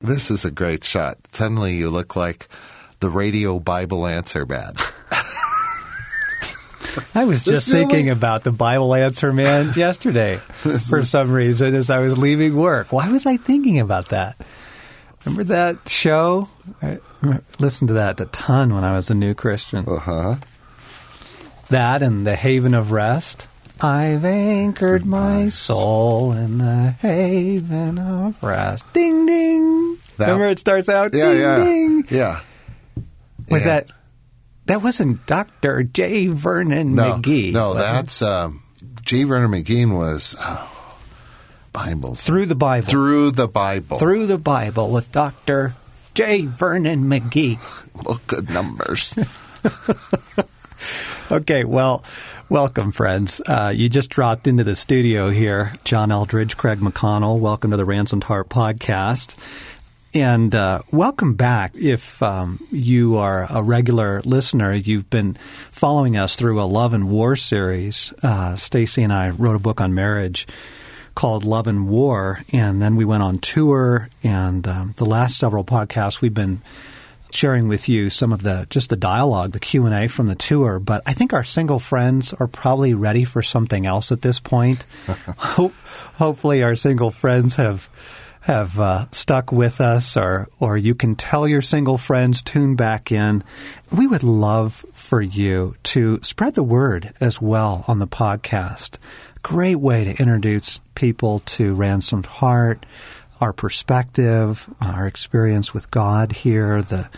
This is a great shot. Suddenly you look like the radio Bible answer man. I was just thinking about the Bible answer man yesterday for some reason as I was leaving work. Why was I thinking about that? Remember that show? I listened to that a ton when I was a new Christian. Uh huh. That and the Haven of Rest. I've anchored my soul in the haven of rest. Ding ding. That- Remember it starts out Yeah, ding yeah, ding. yeah. Was Yeah. that that wasn't Dr. J. Vernon No, McGee? no, that's um, J. Vernon McGee was oh, Bibles through the Bible. through the Bible. Through the Bible with Dr. J. Vernon McGee. Look at numbers. Okay, well, welcome, friends. Uh, you just dropped into the studio here. John Eldredge, Craig McConnell. Welcome to the Ransomed Heart podcast. And uh, welcome back. If um, you are a regular listener, you've been following us through a Love and War series. Uh, Stasi and I wrote a book on marriage called Love and War, and then we went on tour. And um, the last several podcasts, we've been sharing with you some of the just the dialogue, the Q and A from the tour. But I think our single friends are probably ready for something else at this point. Hope, hopefully, our single friends have have uh, stuck with us, or or you can tell your single friends tune back in. We would love for you to spread the word as well on the podcast. Great way to introduce people to Ransomed Heart our perspective, our experience with God here, the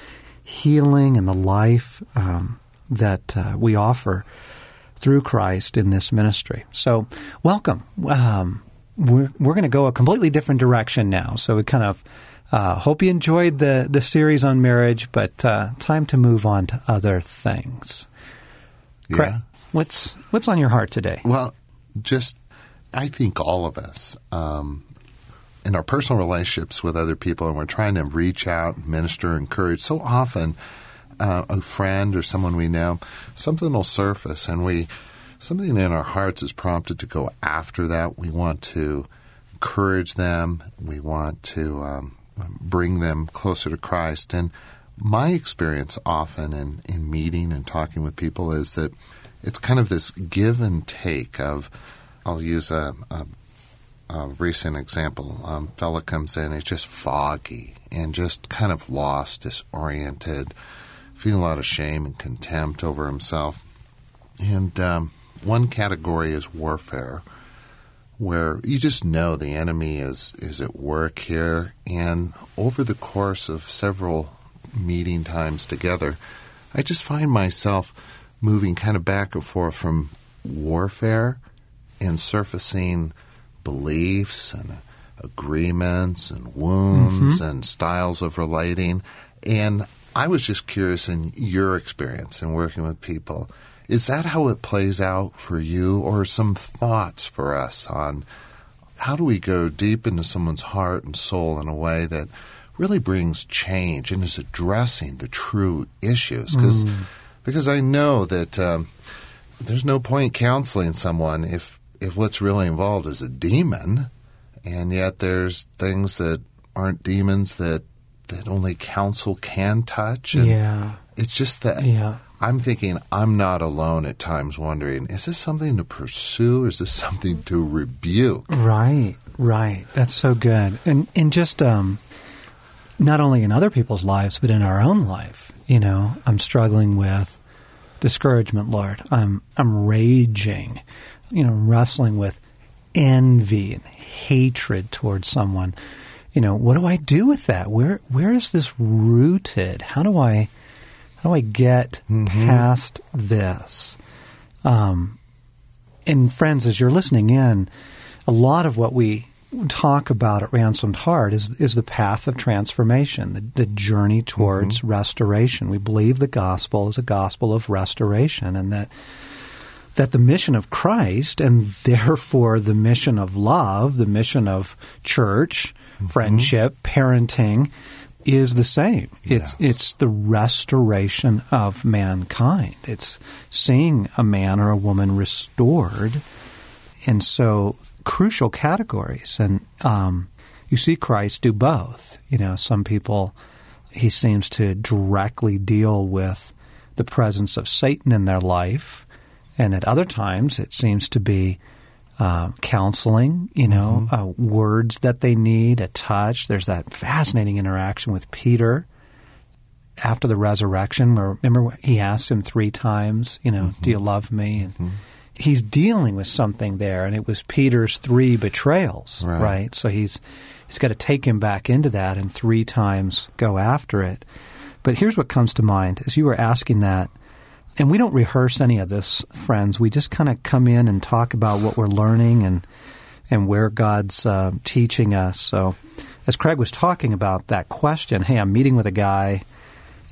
healing and the life um, that uh, we offer through Christ in this ministry. So, welcome. Um, we're we're going to go a completely different direction now. So, we kind of uh, hope you enjoyed the the series on marriage, but uh, time to move on to other things. Craig, yeah. what's what's on your heart today? Well, just I think all of us um, in our personal relationships with other people, and we're trying to reach out, minister, encourage. So often, uh, a friend or someone we know, something will surface, and we something in our hearts is prompted to go after that. We want to encourage them. We want to um, bring them closer to Christ. And my experience often in, in meeting and talking with people is that it's kind of this give and take of, I'll use a, a, a recent example. Um, fella comes in, he's just foggy and just kind of lost, disoriented, feeling a lot of shame and contempt over himself. And um, one category is warfare, where you just know the enemy is, is at work here. And over the course of several meeting times together, I just find myself moving kind of back and forth from warfare and surfacing beliefs and agreements and wounds and styles of relating. And I was just curious in your experience in working with people. Is that how it plays out for you, or some thoughts for us on how do we go deep into someone's heart and soul in a way that really brings change and is addressing the true issues? Because because I know that um, there's no point counseling someone if if what's really involved is a demon, and yet there's things that aren't demons that that only counsel can touch. Yeah. it's just that Yeah. I'm thinking I'm not alone at times wondering, is this something to pursue? Is this something to rebuke? Right, right. That's so good. And and just um not only in other people's lives but in our own life. You know, I'm struggling with discouragement, Lord. I'm I'm raging. You know, wrestling with envy and hatred towards someone. You know, what do I do with that? Where where is this rooted? How do I how do I get past this? Um, and friends, as you're listening in, a lot of what we talk about at Ransomed Heart is is the path of transformation, the, the journey towards restoration. We believe the gospel is a gospel of restoration, and that that the mission of Christ, and therefore the mission of love, the mission of church, friendship, parenting, is the same. It's Yes. it's the restoration of mankind. It's seeing a man or a woman restored, and so crucial categories. And um, you see Christ do both. You know, some people, he seems to directly deal with the presence of Satan in their life, and at other times it seems to be uh, counseling, you know, mm-hmm. uh, words that they need, a touch. There's that fascinating interaction with Peter after the resurrection, where remember he asked him three times, you know, mm-hmm. do you love me? And mm-hmm. he's dealing with something there, and it was Peter's three betrayals, right? right? So he's he's got to take him back into that and three times go after it. But here's what comes to mind as you were asking that and we don't rehearse any of this, friends. We just kind of come in and talk about what we're learning and and where God's uh, teaching us. So, as Craig was talking about that question, hey, I'm meeting with a guy.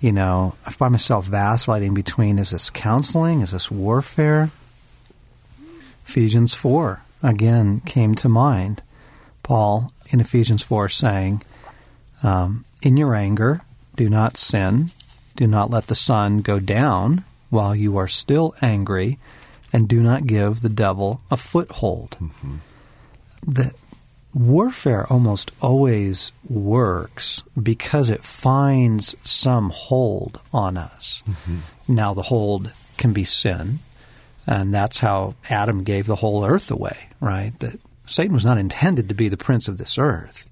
You know, I find myself vacillating between is this counseling, is this warfare? Ephesians four again came to mind. Paul in Ephesians four saying, um, "In your anger, do not sin." Do not let the sun go down while you are still angry, and do not give the devil a foothold. Mm-hmm. The warfare almost always works because it finds some hold on us. Mm-hmm. Now, the hold can be sin, and that's how Adam gave the whole earth away, right? That Satan was not intended to be the prince of this earth.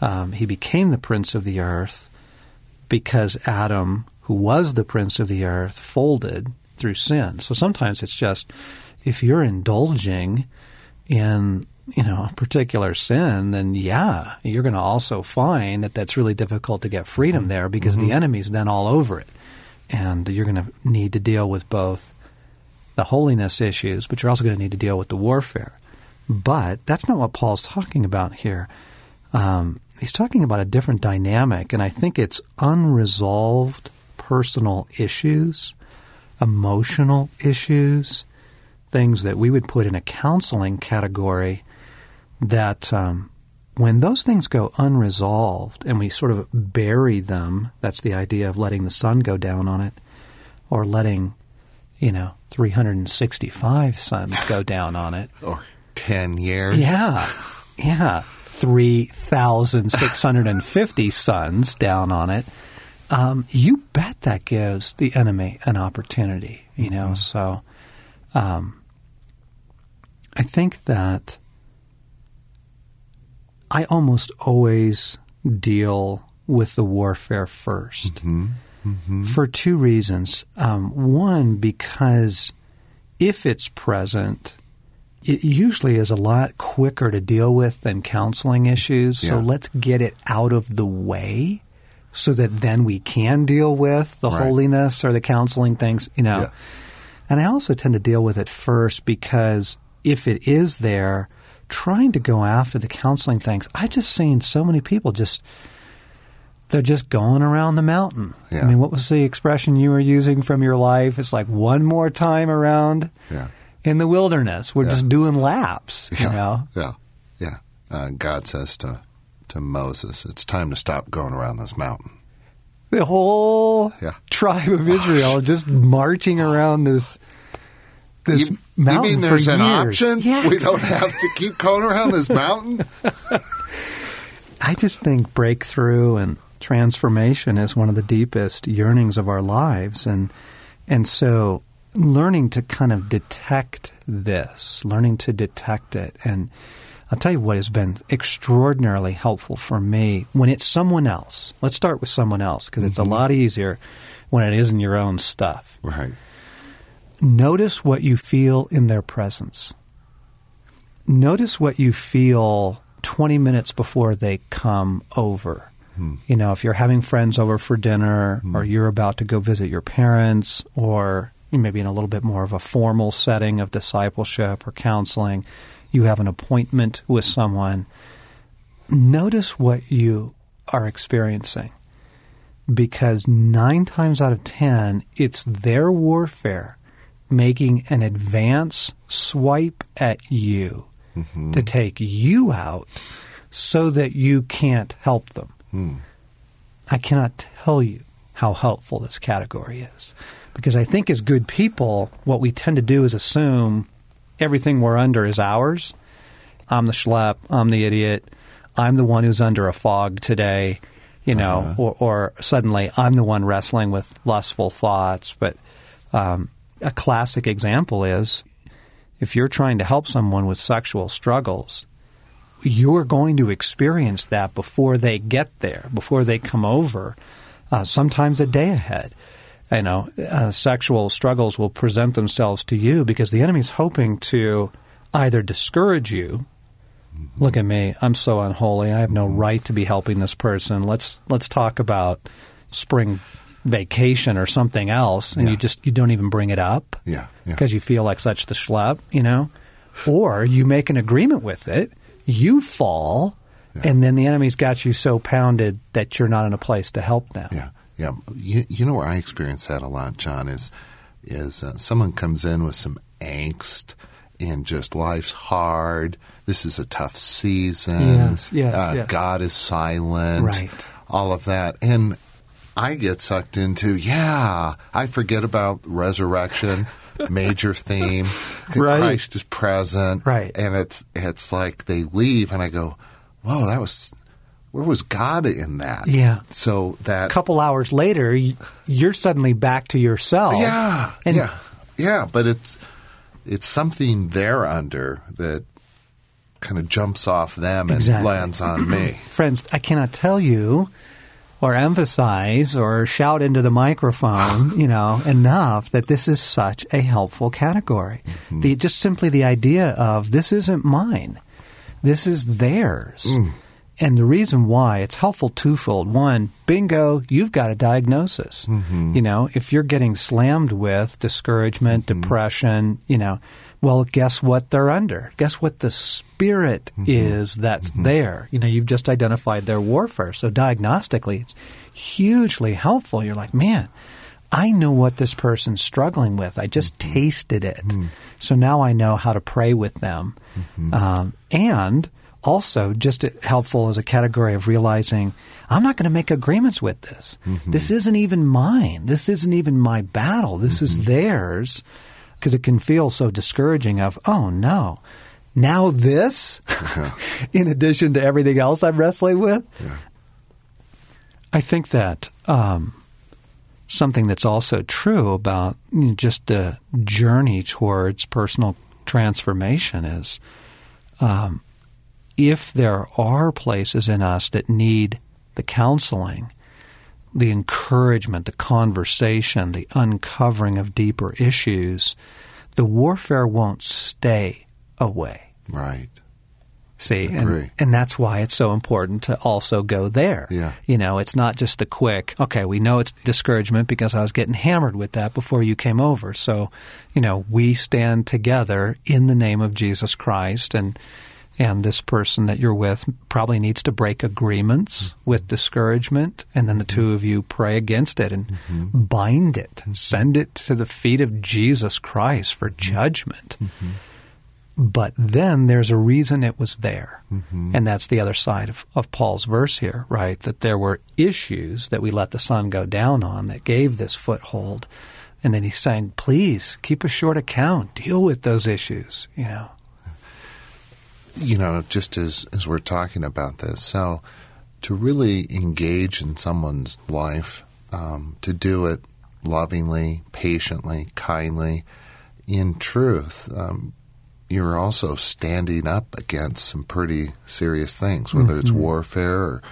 Um, he became the prince of the earth because Adam who was the prince of the earth, folded through sin. So sometimes it's just if you're indulging in you know a particular sin, then yeah, you're going to also find that that's really difficult to get freedom mm-hmm. there because mm-hmm. the enemy's then all over it, and you're going to need to deal with both the holiness issues, but you're also going to need to deal with the warfare. But that's not what Paul's talking about here. Um, he's talking about a different dynamic, and I think it's unresolved personal issues, emotional issues, things that we would put in a counseling category that um, when those things go unresolved and we sort of bury them, that's the idea of letting the sun go down on it or letting, you know, 365 suns go down on it. Or 10 years. Yeah. Yeah. 3,650 suns down on it um, you bet that gives the enemy an opportunity. You know, mm-hmm. so um, I think that I almost always deal with the warfare 1st mm-hmm. mm-hmm. for two reasons. Um, one, because if it's present, it usually is a lot quicker to deal with than counseling issues. Yeah. So let's get it out of the way so that then we can deal with the right. holiness or the counseling things, you know. Yeah. And I also tend to deal with it first because if it is there, trying to go after the counseling things, I've just seen so many people just they're just going around the mountain. Yeah. I mean, what was the expression you were using from your life? It's like one more time around yeah. in the wilderness. We're yeah. just doing laps, you know? Yeah, yeah. Uh, God says to to Moses, It's time to stop going around this mountain. The whole yeah. tribe of Israel just marching around this this you, mountain. You mean there's an years. option? Yes. We don't have to keep going around this mountain? I just think breakthrough and transformation is one of the deepest yearnings of our lives and and so learning to kind of detect this, learning to detect it and I'll tell you what has been extraordinarily helpful for me when it's someone else. Let's start with someone else because it's mm-hmm. a lot easier when it isn't your own stuff. Right. Notice what you feel in their presence. Notice what you feel 20 minutes before they come over. Hmm. You know, if you're having friends over for dinner hmm. or you're about to go visit your parents or maybe in a little bit more of a formal setting of discipleship or counseling, you have an appointment with someone, notice what you are experiencing. Because nine times out of ten, it's their warfare making an advance swipe at you mm-hmm. to take you out so that you can't help them. Mm. I cannot tell you how helpful this category is. Because I think as good people, what we tend to do is assume everything we're under is ours. I'm the schlep. I'm the idiot. I'm the one who's under a fog today, you know, Uh-huh. or, or suddenly I'm the one wrestling with lustful thoughts. But um, a classic example is if you're trying to help someone with sexual struggles, you're going to experience that before they get there, before they come over, uh, sometimes a day ahead. You know, uh, sexual struggles will present themselves to you because the enemy's hoping to either discourage you. Look at me, I'm so unholy. I have no right to be helping this person. Let's let's talk about spring vacation or something else, and Yeah. you just you don't even bring it up Yeah, yeah. because you feel like such the schlep, you know? Or you make an agreement with it, you fall, and then the enemy's got you so pounded that you're not in a place to help them. Yeah, yeah. You, you know where I experience that a lot, John, is is uh, someone comes in with some angst and just life's hard. This is a tough season. Yes, yes, uh, yes. God is silent. Right. All of that, and I get sucked into. Yeah, I forget about resurrection. Major theme. Right. Christ is present. Right. And it's it's like they leave, and I go, "Whoa, that was." Where was God in that? Yeah. So that A couple hours later, you're suddenly back to yourself. yeah, And- yeah, yeah. But it's it's something they're under that kind of jumps off them and lands on me. Friends, I cannot tell you or emphasize or shout into the microphone, you know, enough that this is such a helpful category. Mm-hmm. The just simply the idea of this isn't mine. This is theirs. Mm. And the reason why it's helpful twofold. One, bingo, you've got a diagnosis. Mm-hmm. You know, if you're getting slammed with discouragement, mm-hmm. depression, you know, well, guess what they're under? Guess what the spirit mm-hmm. is that's there? You know, you've just identified their warfare. So diagnostically, it's hugely helpful. You're like, man, I know what this person's struggling with. I just tasted it. So now I know how to pray with them. Um, and also, just helpful as a category of realizing I'm not going to make agreements with this. This isn't even mine. This isn't even my battle. This is theirs. Because it can feel so discouraging of, oh no, now this, in addition to everything else I'm wrestling with. I think that um, something that's also true about you know, just the journey towards personal transformation is um, if there are places in us that need the counseling, the encouragement, the conversation, the uncovering of deeper issues, the warfare won't stay away. Right. See, and, and that's why it's so important to also go there. Yeah. You know, it's not just the quick, okay, we know it's discouragement because I was getting hammered with that before you came over. So, you know, we stand together in the name of Jesus Christ and and this person that you're with probably needs to break agreements mm-hmm. with discouragement and then the two mm-hmm. of you pray against it and mm-hmm. bind it and send it to the feet of Jesus Christ for judgment. But then there's a reason it was there. And that's the other side of, of Paul's verse here, right? That there were issues that we let the sun go down on that gave this foothold. And then he's saying, please keep a short account, deal with those issues, you know. You know, just as as we're talking about this, so to really engage in someone's life, um, to do it lovingly, patiently, kindly, in truth, um, you're also standing up against some pretty serious things, whether it's warfare or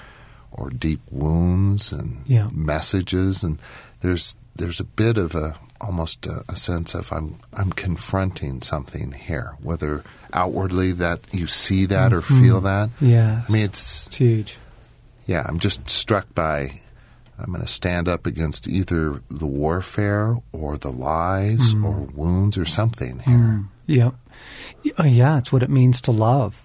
or deep wounds and Yeah. messages, and there's there's a bit of a almost a, a sense of I'm I'm confronting something here, whether outwardly that you see that or feel that. Yeah. I mean, it's It's huge. yeah. I'm just struck by. I'm going to stand up against either the warfare or the lies Mm. or wounds or something here. Yeah. Uh, Yeah, it's what it means to love.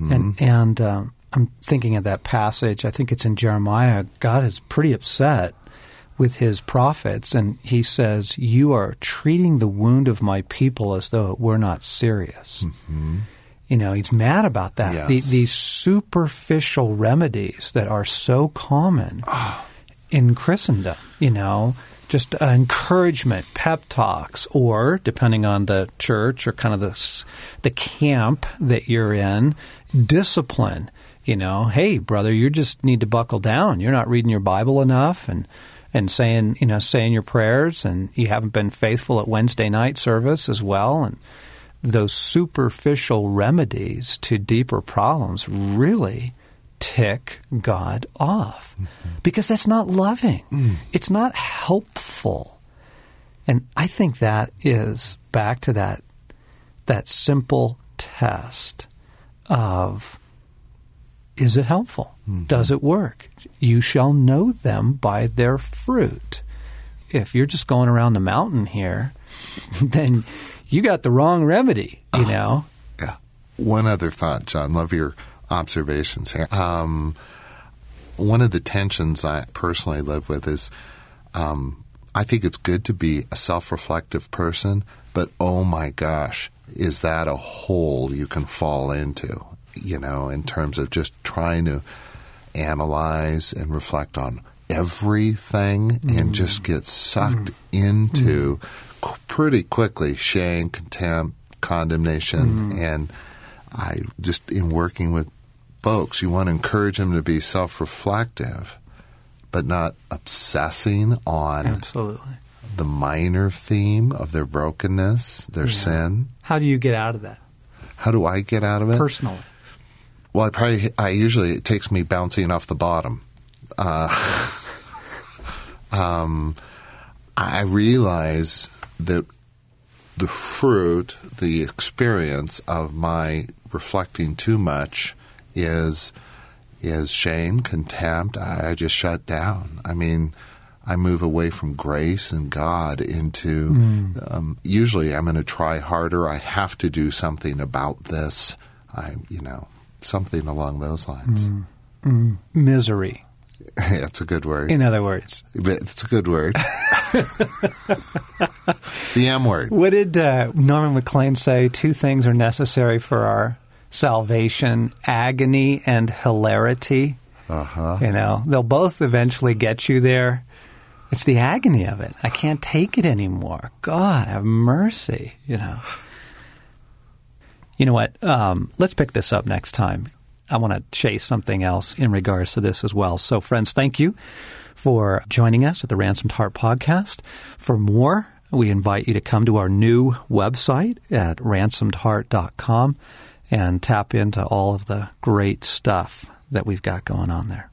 And and um, I'm thinking of that passage. I think it's in Jeremiah. God is pretty upset with his prophets, and he says, "You are treating the wound of my people as though it were not serious." You know, he's mad about that. The, Yes. these superficial remedies that are so common in Christendom, you know, just uh, encouragement, pep talks, or depending on the church or kind of the the camp that you're in, discipline. You know, hey, brother, you just need to buckle down. You're not reading your Bible enough and and saying, you know, saying your prayers and you haven't been faithful at Wednesday night service as well and those superficial remedies to deeper problems really tick God off mm-hmm. because that's not loving. Mm. It's not helpful. And I think that is back to that that simple test of is it helpful? Mm-hmm. Does it work? You shall know them by their fruit. If you're just going around the mountain here, then you got the wrong remedy, you uh, know? Yeah. One other thought, John. Love your observations here. Um, one of the tensions I personally live with is um, I think it's good to be a self reflective person, but oh my gosh, is that a hole you can fall into, you know, in terms of just trying to analyze and reflect on everything mm. and just get sucked mm. into mm. pretty quickly shame, contempt, condemnation. And I just, in working with folks, you want to encourage them to be self reflective, but not obsessing on Absolutely the minor theme of their brokenness, their yeah. sin. How do you get out of that? How do I get out of it? Personally. Well, I probably, I usually, it takes me bouncing off the bottom. Uh, um, I realize that the fruit, the experience of my reflecting too much is is shame, contempt. I, I just shut down. I mean, I move away from grace and God into mm. um, usually I'm going to try harder. I have to do something about this. I, you know, something along those lines. Mm. Mm. Misery. It's a good word. In other words, it's a good word. the M word. What did uh, Norman Maclean say? Two things are necessary for our salvation: agony and hilarity. Uh huh. You know, they'll both eventually get you there. It's the agony of it. I can't take it anymore. God, have mercy, you know. You know what? Um, let's pick this up next time. I want to chase something else in regards to this as well. So, friends, thank you for joining us at the Ransomed Heart podcast. For more, we invite you to come to our new website at ransomedheart.com and tap into all of the great stuff that we've got going on there.